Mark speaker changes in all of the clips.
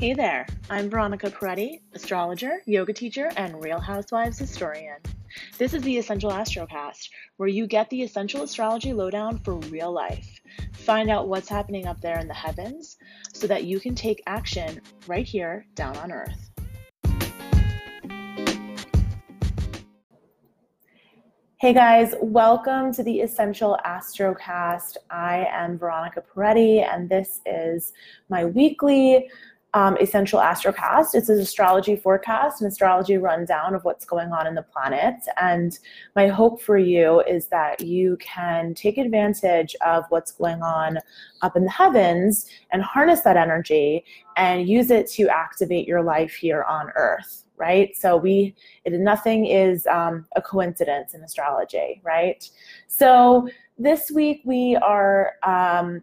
Speaker 1: Hey there, I'm Veronica Peretti, astrologer, yoga teacher, and Real Housewives historian. This is the Essential Astrocast, where you get the essential astrology lowdown for real life. Find out what's happening up there in the heavens so that you can take action right here down on Earth. Hey guys, welcome to the Essential Astrocast. I am Veronica Peretti, and this is my weekly um, Essential Astrocast. It's an astrology forecast, an astrology rundown of what's going on in the planet. And my hope for you is that you can take advantage of what's going on up in the heavens and harness that energy and use it to activate your life here on Earth right? So we, it, nothing is um, a coincidence in astrology, right? So this week we are um,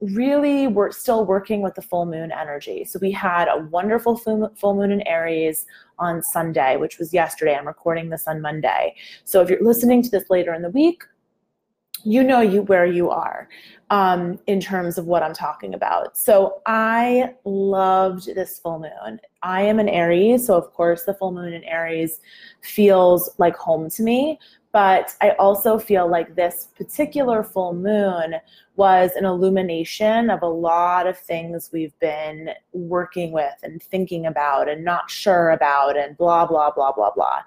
Speaker 1: really we're still working with the full moon energy. So we had a wonderful full moon in Aries on Sunday, which was yesterday. I'm recording this on Monday. So if you're listening to this later in the week, you know you where you are um, in terms of what I'm talking about. So I loved this full moon. I am an Aries, so of course the full moon in Aries feels like home to me. But I also feel like this particular full moon was an illumination of a lot of things we've been working with and thinking about and not sure about and blah, blah, blah, blah, blah.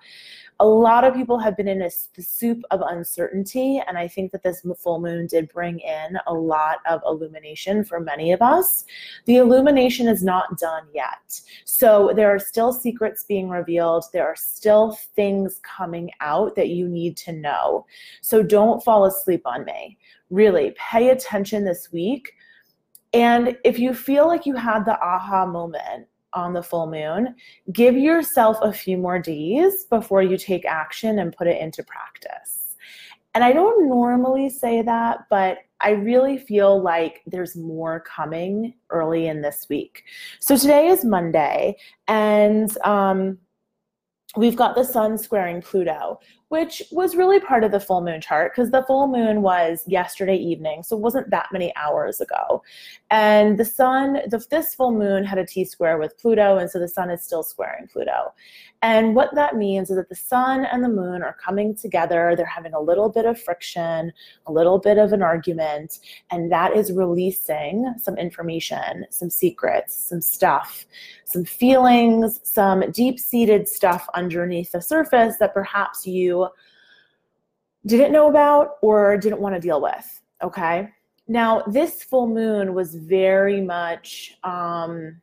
Speaker 1: A lot of people have been in a soup of uncertainty and i think that this full moon did bring in a lot of illumination for many of us. The illumination is not done yet. So there are still secrets being revealed. There are still things coming out that you need to know. So don't fall asleep on me really pay attention this week and if you feel like you had the aha moment on the full moon, give yourself a few more days before you take action and put it into practice. And I don't normally say that, but I really feel like there's more coming early in this week. So today is Monday, and um, we've got the sun squaring Pluto, which was really part of the full moon chart because the full moon was yesterday evening, so it wasn't that many hours ago. And the sun, the, this full moon had a T square with Pluto, and so the sun is still squaring Pluto. And what that means is that the sun and the moon are coming together, they're having a little bit of friction, a little bit of an argument, and that is releasing some information, some secrets, some stuff, some feelings, some deep seated stuff underneath the surface that perhaps you didn't know about or didn't want to deal with. Okay. Now, this full moon was very much, um,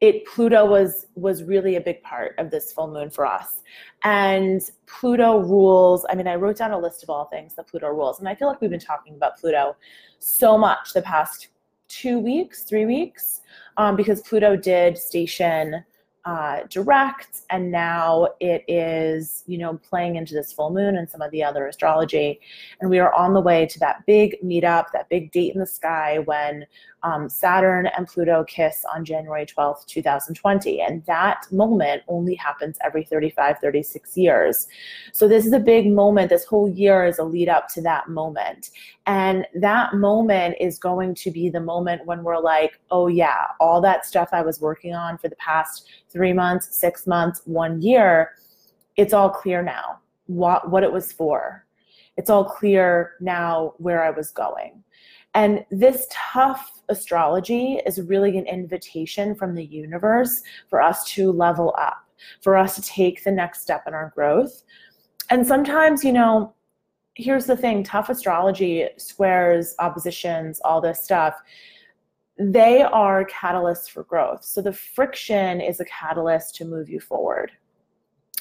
Speaker 1: it Pluto was was really a big part of this full moon for us. And Pluto rules, I mean, I wrote down a list of all things that Pluto rules. And I feel like we've been talking about Pluto so much the past two weeks, three weeks, um, because Pluto did station uh, direct, and now it is, you know, playing into this full moon and some of the other astrology. And we are on the way to that big meetup, that big date in the sky when um, Saturn and Pluto kiss on January 12th, 2020. And that moment only happens every 35, 36 years. So this is a big moment. This whole year is a lead up to that moment. And that moment is going to be the moment when we're like, oh, yeah, all that stuff I was working on for the past three months, six months, one year, it's all clear now what, what it was for. It's all clear now where I was going. And this tough astrology is really an invitation from the universe for us to level up, for us to take the next step in our growth. And sometimes, you know, here's the thing tough astrology, squares, oppositions, all this stuff, they are catalysts for growth. So the friction is a catalyst to move you forward.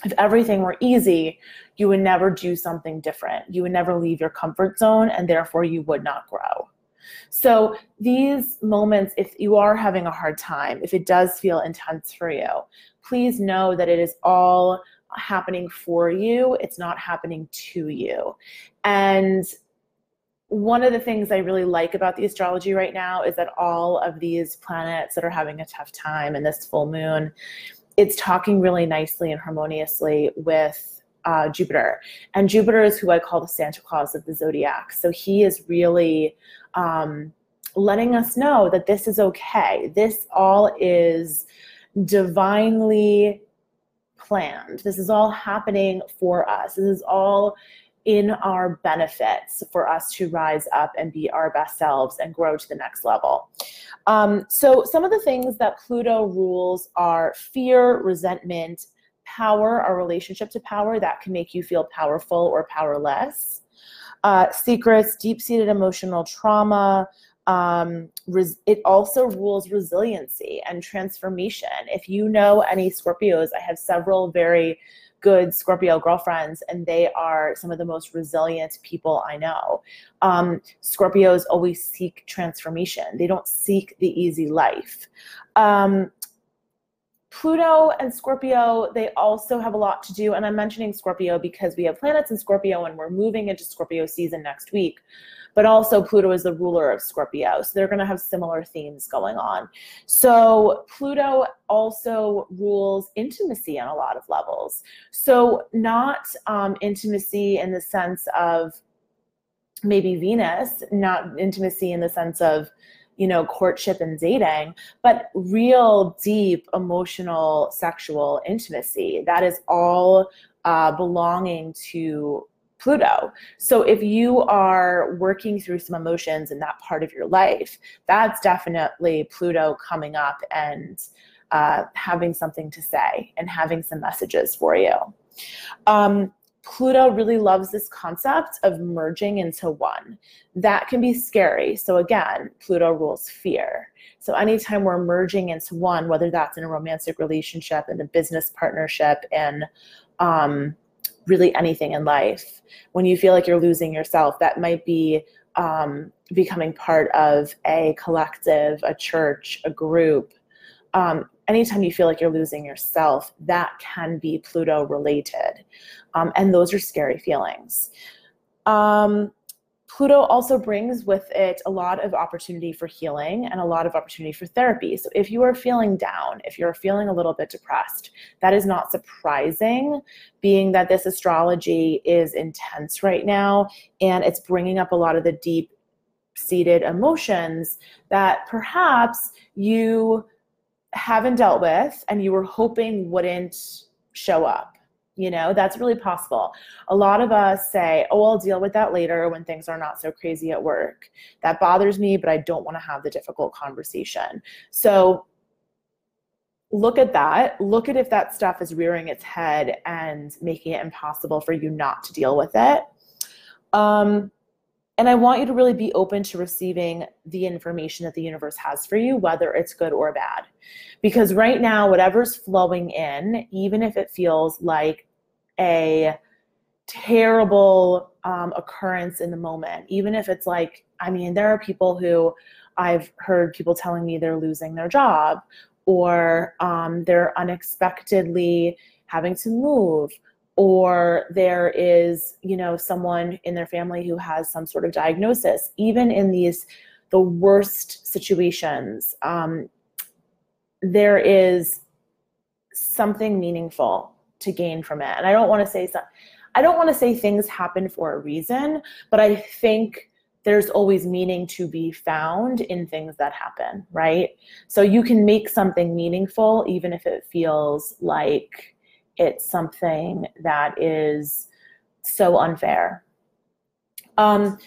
Speaker 1: If everything were easy, you would never do something different. You would never leave your comfort zone, and therefore you would not grow. So these moments, if you are having a hard time, if it does feel intense for you, please know that it is all happening for you. It's not happening to you. And one of the things I really like about the astrology right now is that all of these planets that are having a tough time in this full moon, it's talking really nicely and harmoniously with uh, Jupiter. And Jupiter is who I call the Santa Claus of the zodiac. So he is really um, letting us know that this is okay. This all is divinely planned. This is all happening for us. This is all in our benefits for us to rise up and be our best selves and grow to the next level. Um, so, some of the things that Pluto rules are fear, resentment, power, our relationship to power that can make you feel powerful or powerless, uh, secrets, deep seated emotional trauma. Um, res- it also rules resiliency and transformation. If you know any Scorpios, I have several very good Scorpio girlfriends, and they are some of the most resilient people I know. Um, Scorpios always seek transformation, they don't seek the easy life. Um, Pluto and Scorpio, they also have a lot to do. And I'm mentioning Scorpio because we have planets in Scorpio and we're moving into Scorpio season next week but also Pluto is the ruler of Scorpio. So they're going to have similar themes going on. So Pluto also rules intimacy on a lot of levels. So not um, intimacy in the sense of maybe Venus, not intimacy in the sense of you know, courtship and dating, but real deep emotional sexual intimacy. That is all uh, belonging to Pluto. So if you are working through some emotions in that part of your life, that's definitely Pluto coming up and uh, having something to say and having some messages for you. Um, Pluto really loves this concept of merging into one. That can be scary. So, again, Pluto rules fear. So, anytime we're merging into one, whether that's in a romantic relationship, in a business partnership, in um, really anything in life. When you feel like you're losing yourself, that might be um, becoming part of a collective, a church, a group. Um, anytime you feel like you're losing yourself, that can be Pluto related. Um, and those are scary feelings. Um, Pluto also brings with it a lot of opportunity for healing and a lot of opportunity for therapy. So, if you are feeling down, if you're feeling a little bit depressed, that is not surprising, being that this astrology is intense right now and it's bringing up a lot of the deep seated emotions that perhaps you haven't dealt with and you were hoping wouldn't show up you know that's really possible. A lot of us say oh i'll deal with that later when things are not so crazy at work. That bothers me but i don't want to have the difficult conversation. So look at that. Look at if that stuff is rearing its head and making it impossible for you not to deal with it. Um, and I want you to really be open to receiving the information that the universe has for you, whether it's good or bad. Because right now, whatever's flowing in, even if it feels like a terrible um, occurrence in the moment, even if it's like, I mean, there are people who I've heard people telling me they're losing their job or um, they're unexpectedly having to move or there is you know someone in their family who has some sort of diagnosis even in these the worst situations um, there is something meaningful to gain from it. And I don't want to say some, I don't want to say things happen for a reason, but I think there's always meaning to be found in things that happen, right? So you can make something meaningful even if it feels like it's something that is so unfair. Um,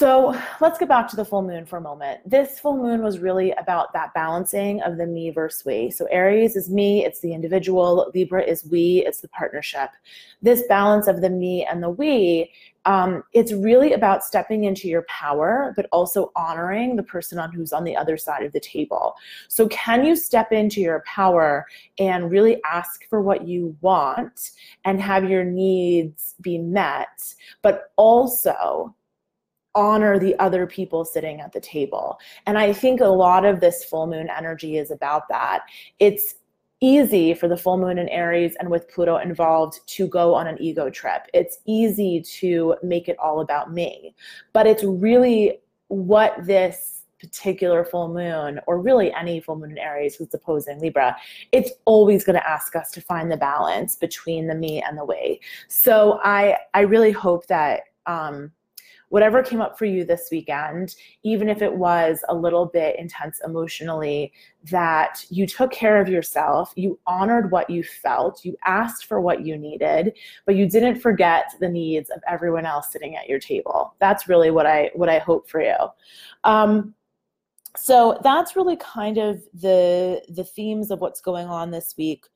Speaker 1: so let's get back to the full moon for a moment. This full moon was really about that balancing of the me versus we. So Aries is me, it's the individual. Libra is we, it's the partnership. This balance of the me and the we, um, it's really about stepping into your power, but also honoring the person on who's on the other side of the table. So can you step into your power and really ask for what you want and have your needs be met, but also honor the other people sitting at the table. And I think a lot of this full moon energy is about that. It's easy for the full moon in Aries and with Pluto involved to go on an ego trip. It's easy to make it all about me. But it's really what this particular full moon, or really any full moon in Aries who's opposing Libra, it's always going to ask us to find the balance between the me and the we. So I I really hope that um, whatever came up for you this weekend, even if it was a little bit intense emotionally, that you took care of yourself, you honored what you felt, you asked for what you needed, but you didn't forget the needs of everyone else sitting at your table. That's really what I what I hope for you. Um, so that's really kind of the the themes of what's going on this week.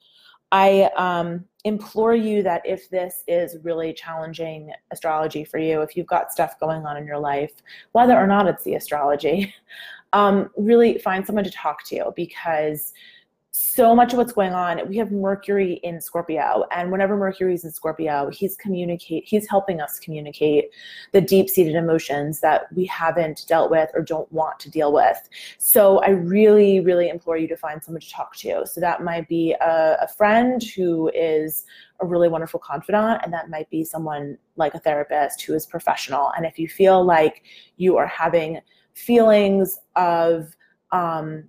Speaker 1: I um, implore you that if this is really challenging astrology for you, if you've got stuff going on in your life, whether or not it's the astrology, um, really find someone to talk to because so much of what's going on. We have mercury in scorpio and whenever mercury's in scorpio he's communicate he's helping us communicate the deep-seated emotions that we haven't dealt with or don't want to deal with. So i really really implore you to find someone to talk to. So that might be a, a friend who is a really wonderful confidant and that might be someone like a therapist who is professional. And if you feel like you are having feelings of um,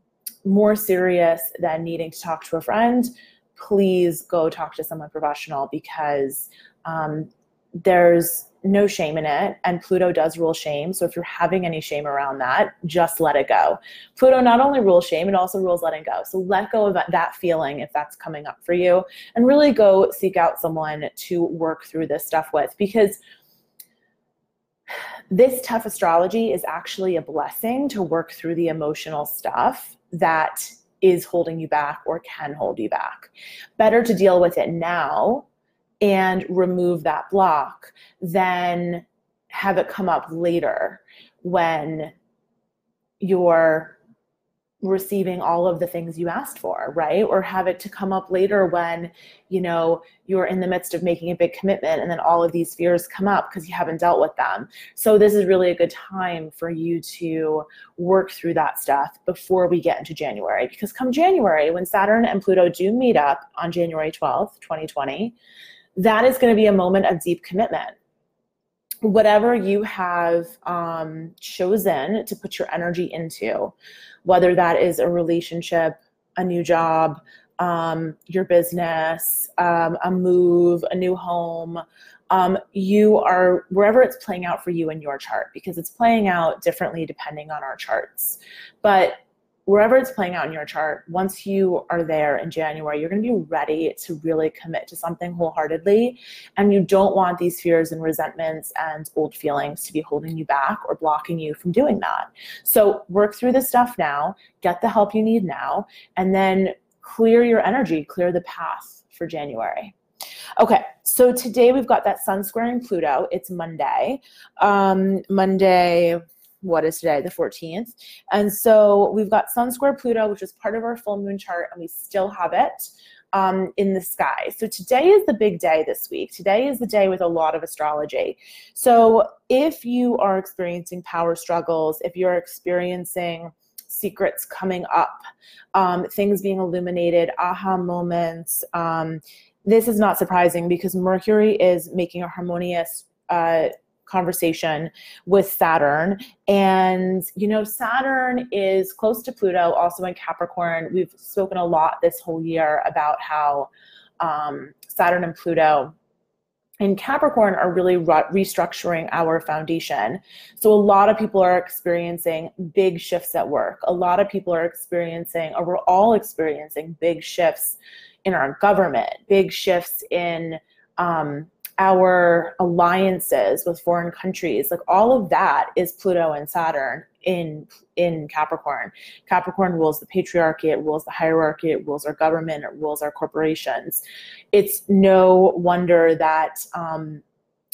Speaker 1: more serious than needing to talk to a friend, please go talk to someone professional because um, there's no shame in it. And Pluto does rule shame. So if you're having any shame around that, just let it go. Pluto not only rules shame, it also rules letting go. So let go of that feeling if that's coming up for you and really go seek out someone to work through this stuff with because this tough astrology is actually a blessing to work through the emotional stuff that is holding you back or can hold you back. Better to deal with it now and remove that block than have it come up later when you're receiving all of the things you asked for right? Or have it to come up later when you know you're in the midst of making a big commitment and then all of these fears come up because you haven't dealt with them. So this is really a good time for you to work through that stuff before we get into january. Because come january when saturn and pluto do meet up on january 12th 2020 that is going to be a moment of deep commitment whatever you have um, chosen to put your energy into whether that is a relationship, a new job, um, your business, um, a move, a new home. Um, you are wherever it's playing out for you in your chart because it's playing out differently depending on our charts. But wherever it's playing out in your chart, once you are there in January, you're going to be ready to really commit to something wholeheartedly. And you don't want these fears and resentments and old feelings to be holding you back or blocking you from doing that. So work through this stuff now, get the help you need now, and then clear your energy, clear the path for January. Okay, so today we've got that sun squaring Pluto. It's Monday. Um, Monday, what is today, the 14th. And so we've got Sun Square Pluto, which is part of our full moon chart, and we still have it um, in the sky. So today is the big day this week. Today is the day with a lot of astrology. So if you are experiencing power struggles, if you're experiencing secrets coming up, um, things being illuminated, aha moments, um, this is not surprising because Mercury is making a harmonious uh, conversation with Saturn. And, you know, Saturn is close to Pluto, also in Capricorn. We've spoken a lot this whole year about how um, Saturn and Pluto in Capricorn are really re- restructuring our foundation. So a lot of people are experiencing big shifts at work. A lot of people are experiencing, or we're all experiencing big shifts in our government, big shifts in um, our alliances with foreign countries like all of that is pluto and saturn in in capricorn. Capricorn rules the patriarchy it rules the hierarchy it rules our government it rules our corporations. It's no wonder that um,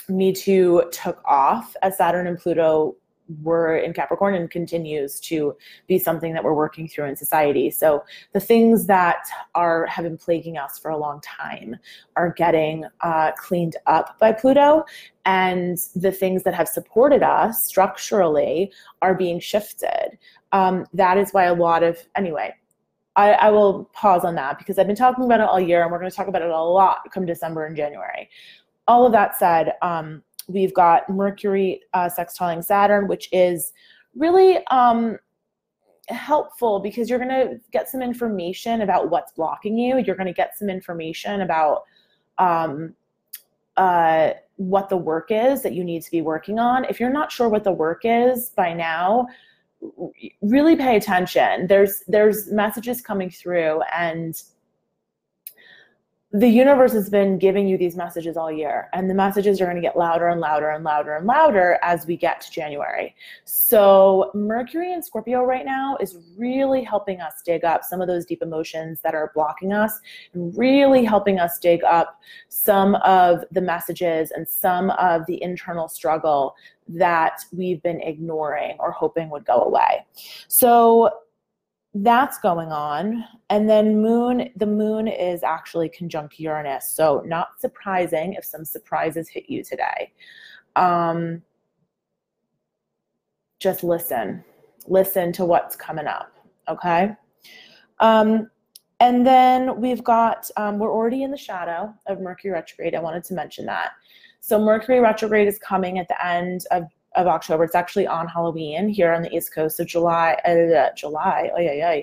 Speaker 1: me too took off as saturn and pluto were in Capricorn and continues to be something that we're working through in society. So the things that are have been plaguing us for a long time are getting uh, cleaned up by Pluto, and the things that have supported us structurally are being shifted. Um, that is why a lot of anyway. I, I will pause on that because I've been talking about it all year, and we're going to talk about it a lot come December and January. All of that said, um, We've got Mercury uh, sextiling Saturn, which is really um, helpful because you're going to get some information about what's blocking you. You're going to get some information about um, uh, what the work is that you need to be working on. If you're not sure what the work is by now, really pay attention. There's there's messages coming through and the universe has been giving you these messages all year and the messages are going to get louder and louder and louder and louder as we get to january. So mercury in scorpio right now is really helping us dig up some of those deep emotions that are blocking us and really helping us dig up some of the messages and some of the internal struggle that we've been ignoring or hoping would go away. So that's going on. And then moon the moon is actually conjunct uranus. So not surprising if some surprises hit you today. Um, just listen. Listen to what's coming up okay? Um, and then we've got um, we're already in the shadow of mercury retrograde. I wanted to mention that. So mercury retrograde is coming at the end of of October. It's actually on Halloween here on the East Coast. So July, uh, July, oh yeah, yeah,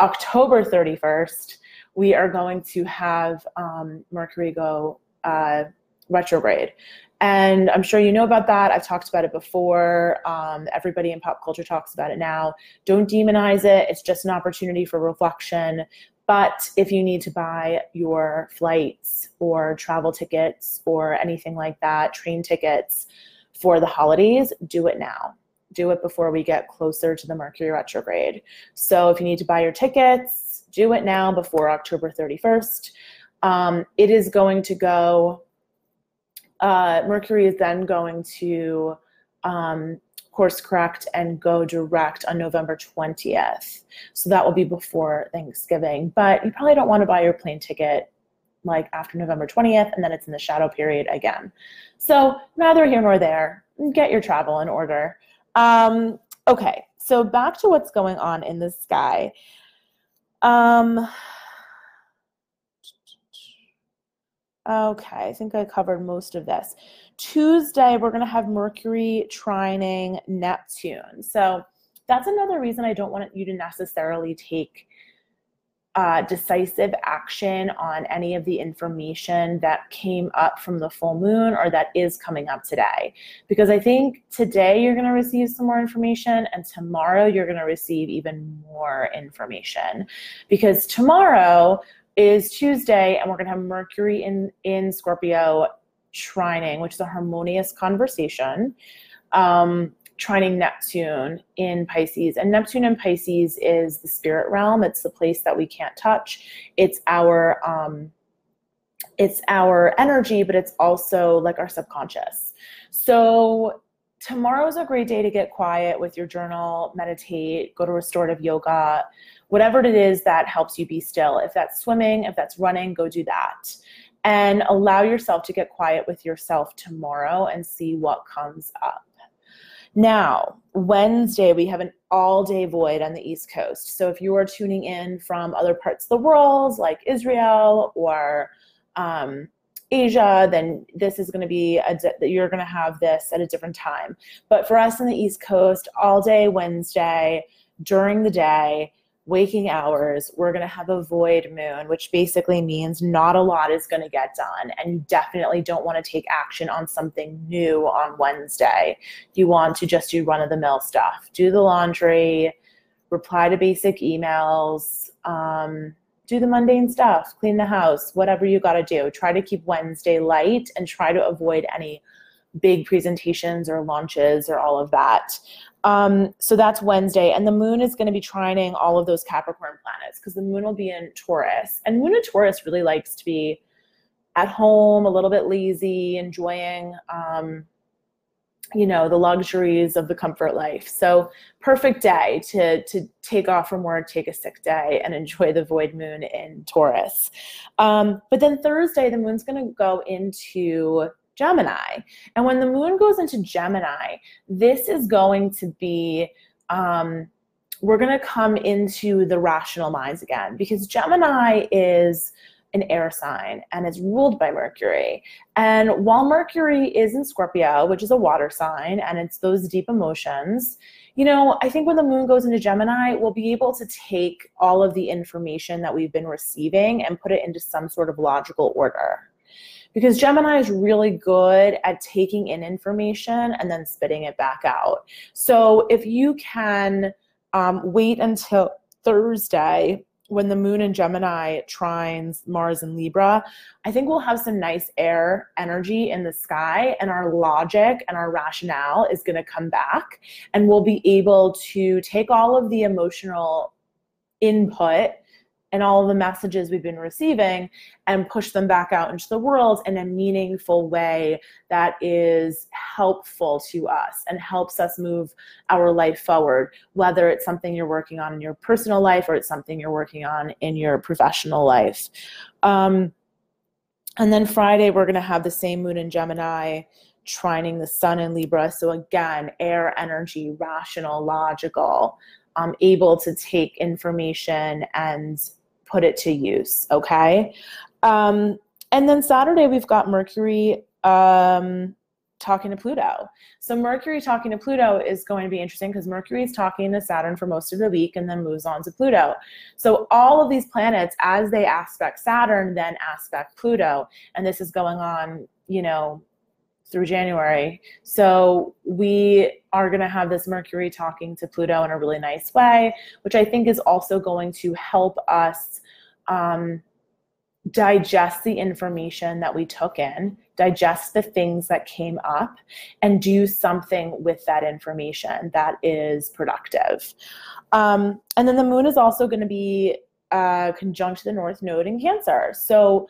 Speaker 1: October 31st, we are going to have um, Mercury go uh, retrograde. And I'm sure you know about that. I've talked about it before. Um, everybody in pop culture talks about it now. Don't demonize it. It's just an opportunity for reflection. But if you need to buy your flights or travel tickets or anything like that, train tickets, for the holidays, do it now. Do it before we get closer to the Mercury retrograde. So if you need to buy your tickets, do it now before October 31st. Um, it is going to go, uh, Mercury is then going to um, course correct and go direct on November 20th. So that will be before Thanksgiving. But you probably don't want to buy your plane ticket like after November 20th, and then it's in the shadow period again. So neither here nor there. Get your travel in order. Um, okay, so back to what's going on in the sky. Um, okay, I think I covered most of this. Tuesday, we're going to have Mercury trining Neptune. So that's another reason I don't want you to necessarily take uh, decisive action on any of the information that came up from the full moon or that is coming up today. Because I think today you're going to receive some more information, and tomorrow you're going to receive even more information. Because tomorrow is Tuesday, and we're going to have Mercury in, in Scorpio trining, which is a harmonious conversation. Um, trining Neptune in Pisces. And Neptune in Pisces is the spirit realm. It's the place that we can't touch. It's our um, it's our energy, but it's also like our subconscious. So tomorrow is a great day to get quiet with your journal, meditate, go to restorative yoga, whatever it is that helps you be still. If that's swimming, if that's running, go do that. And allow yourself to get quiet with yourself tomorrow and see what comes up. Now, Wednesday, we have an all day void on the East Coast. So if you are tuning in from other parts of the world, like Israel or um, Asia, then this is going to be a di- you're going to have this at a different time. But for us on the East Coast, all day Wednesday during the day, waking hours, we're going to have a void moon, which basically means not a lot is going to get done. And you definitely don't want to take action on something new on Wednesday. You want to just do run of the mill stuff, do the laundry, reply to basic emails, um, do the mundane stuff, clean the house, whatever you got to do. Try to keep Wednesday light and try to avoid any big presentations or launches or all of that. Um, so that's Wednesday, and the moon is going to be trining all of those Capricorn planets because the moon will be in Taurus, and moon in Taurus really likes to be at home, a little bit lazy, enjoying, um, you know, the luxuries of the comfort life. So perfect day to to take off from work, take a sick day, and enjoy the void moon in Taurus. Um, but then Thursday, the moon's going to go into Gemini. And when the moon goes into Gemini, this is going to be, um, we're going to come into the rational minds again because Gemini is an air sign and it's ruled by Mercury. And while Mercury is in Scorpio, which is a water sign, and it's those deep emotions, you know, I think when the moon goes into Gemini, we'll be able to take all of the information that we've been receiving and put it into some sort of logical order because Gemini is really good at taking in information and then spitting it back out. So if you can um, wait until Thursday when the moon in Gemini trines Mars and Libra, I think we'll have some nice air energy in the sky, and our logic and our rationale is going to come back, and we'll be able to take all of the emotional input and all the messages we've been receiving and push them back out into the world in a meaningful way that is helpful to us and helps us move our life forward, whether it's something you're working on in your personal life or it's something you're working on in your professional life. Um, and then Friday, we're going to have the same moon in Gemini trining the sun in Libra. So again, air energy, rational, logical, um, able to take information and put it to use. Okay. Um, and then Saturday, we've got Mercury um, talking to Pluto. So Mercury talking to Pluto is going to be interesting because Mercury is talking to Saturn for most of the week and then moves on to Pluto. So all of these planets, as they aspect Saturn, then aspect Pluto. And this is going on, you know, through January. So we are going to have this Mercury talking to Pluto in a really nice way, which I think is also going to help us um, digest the information that we took in, digest the things that came up, and do something with that information that is productive. Um, and then the moon is also going to be uh, conjunct the North Node in Cancer. So,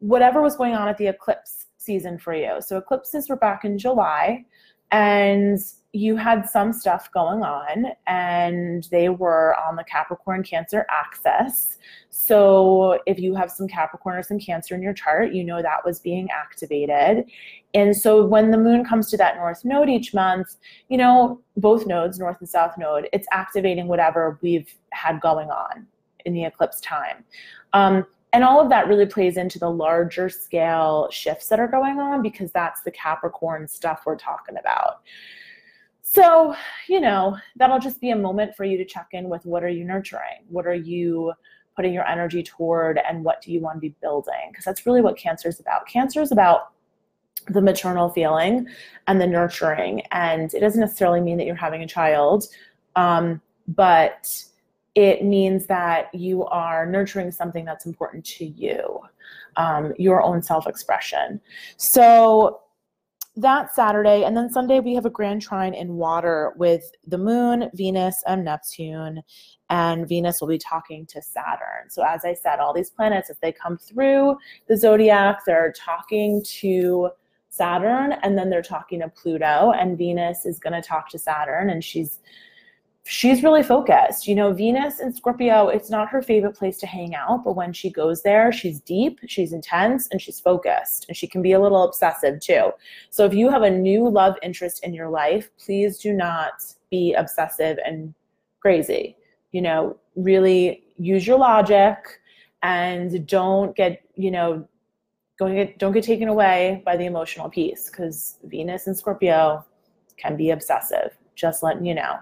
Speaker 1: whatever was going on at the eclipse season for you. So, eclipses were back in July, and you had some stuff going on and they were on the Capricorn Cancer axis. So if you have some Capricorn or some Cancer in your chart, you know that was being activated. And so when the moon comes to that north node each month, you know, both nodes, north and south node, it's activating whatever we've had going on in the eclipse time. Um, and all of that really plays into the larger scale shifts that are going on because that's the Capricorn stuff we're talking about. So, you know, that'll just be a moment for you to check in with what are you nurturing? What are you putting your energy toward and what do you want to be building? Because that's really what cancer is about. Cancer is about the maternal feeling and the nurturing. And it doesn't necessarily mean that you're having a child, um, but it means that you are nurturing something that's important to you, um, your own self expression. So, that Saturday. And then Sunday, we have a grand trine in water with the moon, Venus, and Neptune. And Venus will be talking to Saturn. So, as I said, all these planets, as they come through the zodiac, they're talking to Saturn and then they're talking to Pluto. And Venus is going to talk to Saturn and she's she's really focused. You know, Venus and Scorpio, it's not her favorite place to hang out, but when she goes there, she's deep, she's intense, and she's focused. And she can be a little obsessive too. So if you have a new love interest in your life, please do not be obsessive and crazy. You know, really use your logic and don't get, you know, don't get don't get taken away by the emotional piece because Venus and Scorpio can be obsessive. Just letting you know.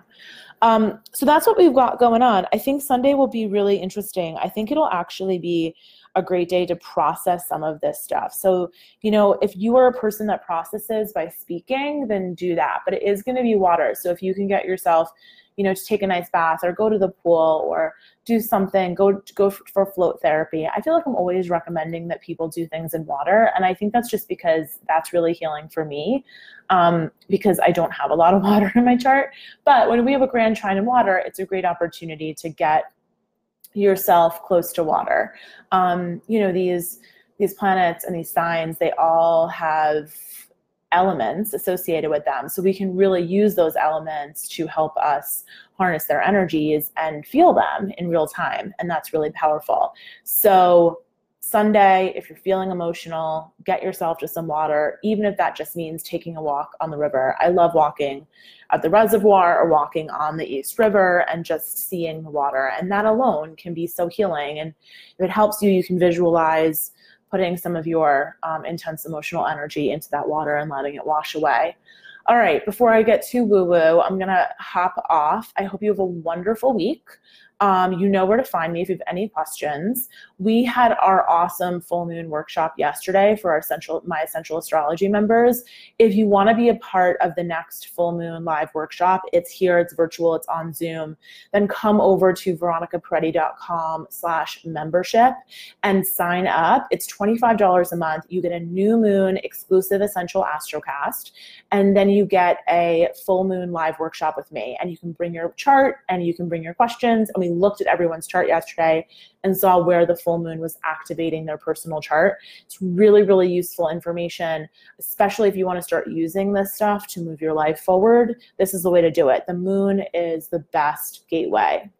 Speaker 1: Um, so that's what we've got going on. I think Sunday will be really interesting. I think it'll actually be a great day to process some of this stuff. So, you know, if you are a person that processes by speaking, then do that. But it is going to be water. So if you can get yourself you know, to take a nice bath or go to the pool or do something, go go for, float therapy. I feel like I'm always recommending that people do things in water, and I think that's just because that's really healing for me, um, because I don't have a lot of water in my chart. But when we have a grand trine in water, it's a great opportunity to get yourself close to water. Um, you know, these these planets and these signs, they all have elements associated with them. So we can really use those elements to help us harness their energies and feel them in real time. And that's really powerful. So Sunday, if you're feeling emotional, get yourself to some water, even if that just means taking a walk on the river. I love walking at the reservoir or walking on the East River and just seeing the water. And that alone can be so healing. And if it helps you, you can visualize putting some of your um, intense emotional energy into that water and letting it wash away. All right, before I get too woo woo, I'm going to hop off. I hope you have a wonderful week. Um, you know where to find me if you have any questions. We had our awesome full moon workshop yesterday for our essential my essential astrology members. If you want to be a part of the next full moon live workshop, it's here, it's virtual, it's on Zoom. Then come over to veronicaperetti.com slash membership and sign up. It's $25 a month. You get a new moon exclusive essential astrocast, and then you get a full moon live workshop with me. And you can bring your chart and you can bring your questions. And we looked at everyone's chart yesterday and saw where the full moon was activating their personal chart. It's really, really useful information, especially if you want to start using this stuff to move your life forward. This is the way to do it. The moon is the best gateway.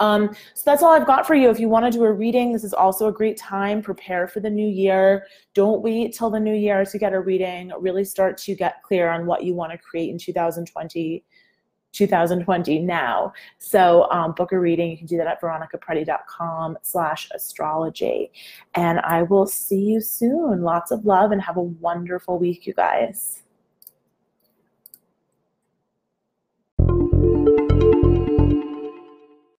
Speaker 1: Um, so that's all I've got for you. If you want to do a reading, this is also a great time. Prepare for the new year. Don't wait till the new year to get a reading. Really start to get clear on what you want to create in 2020. 2020 now. So um, book a reading. You can do that at veronicaperetti.com slash astrology. And I will see you soon. Lots of love and have a wonderful week, you guys.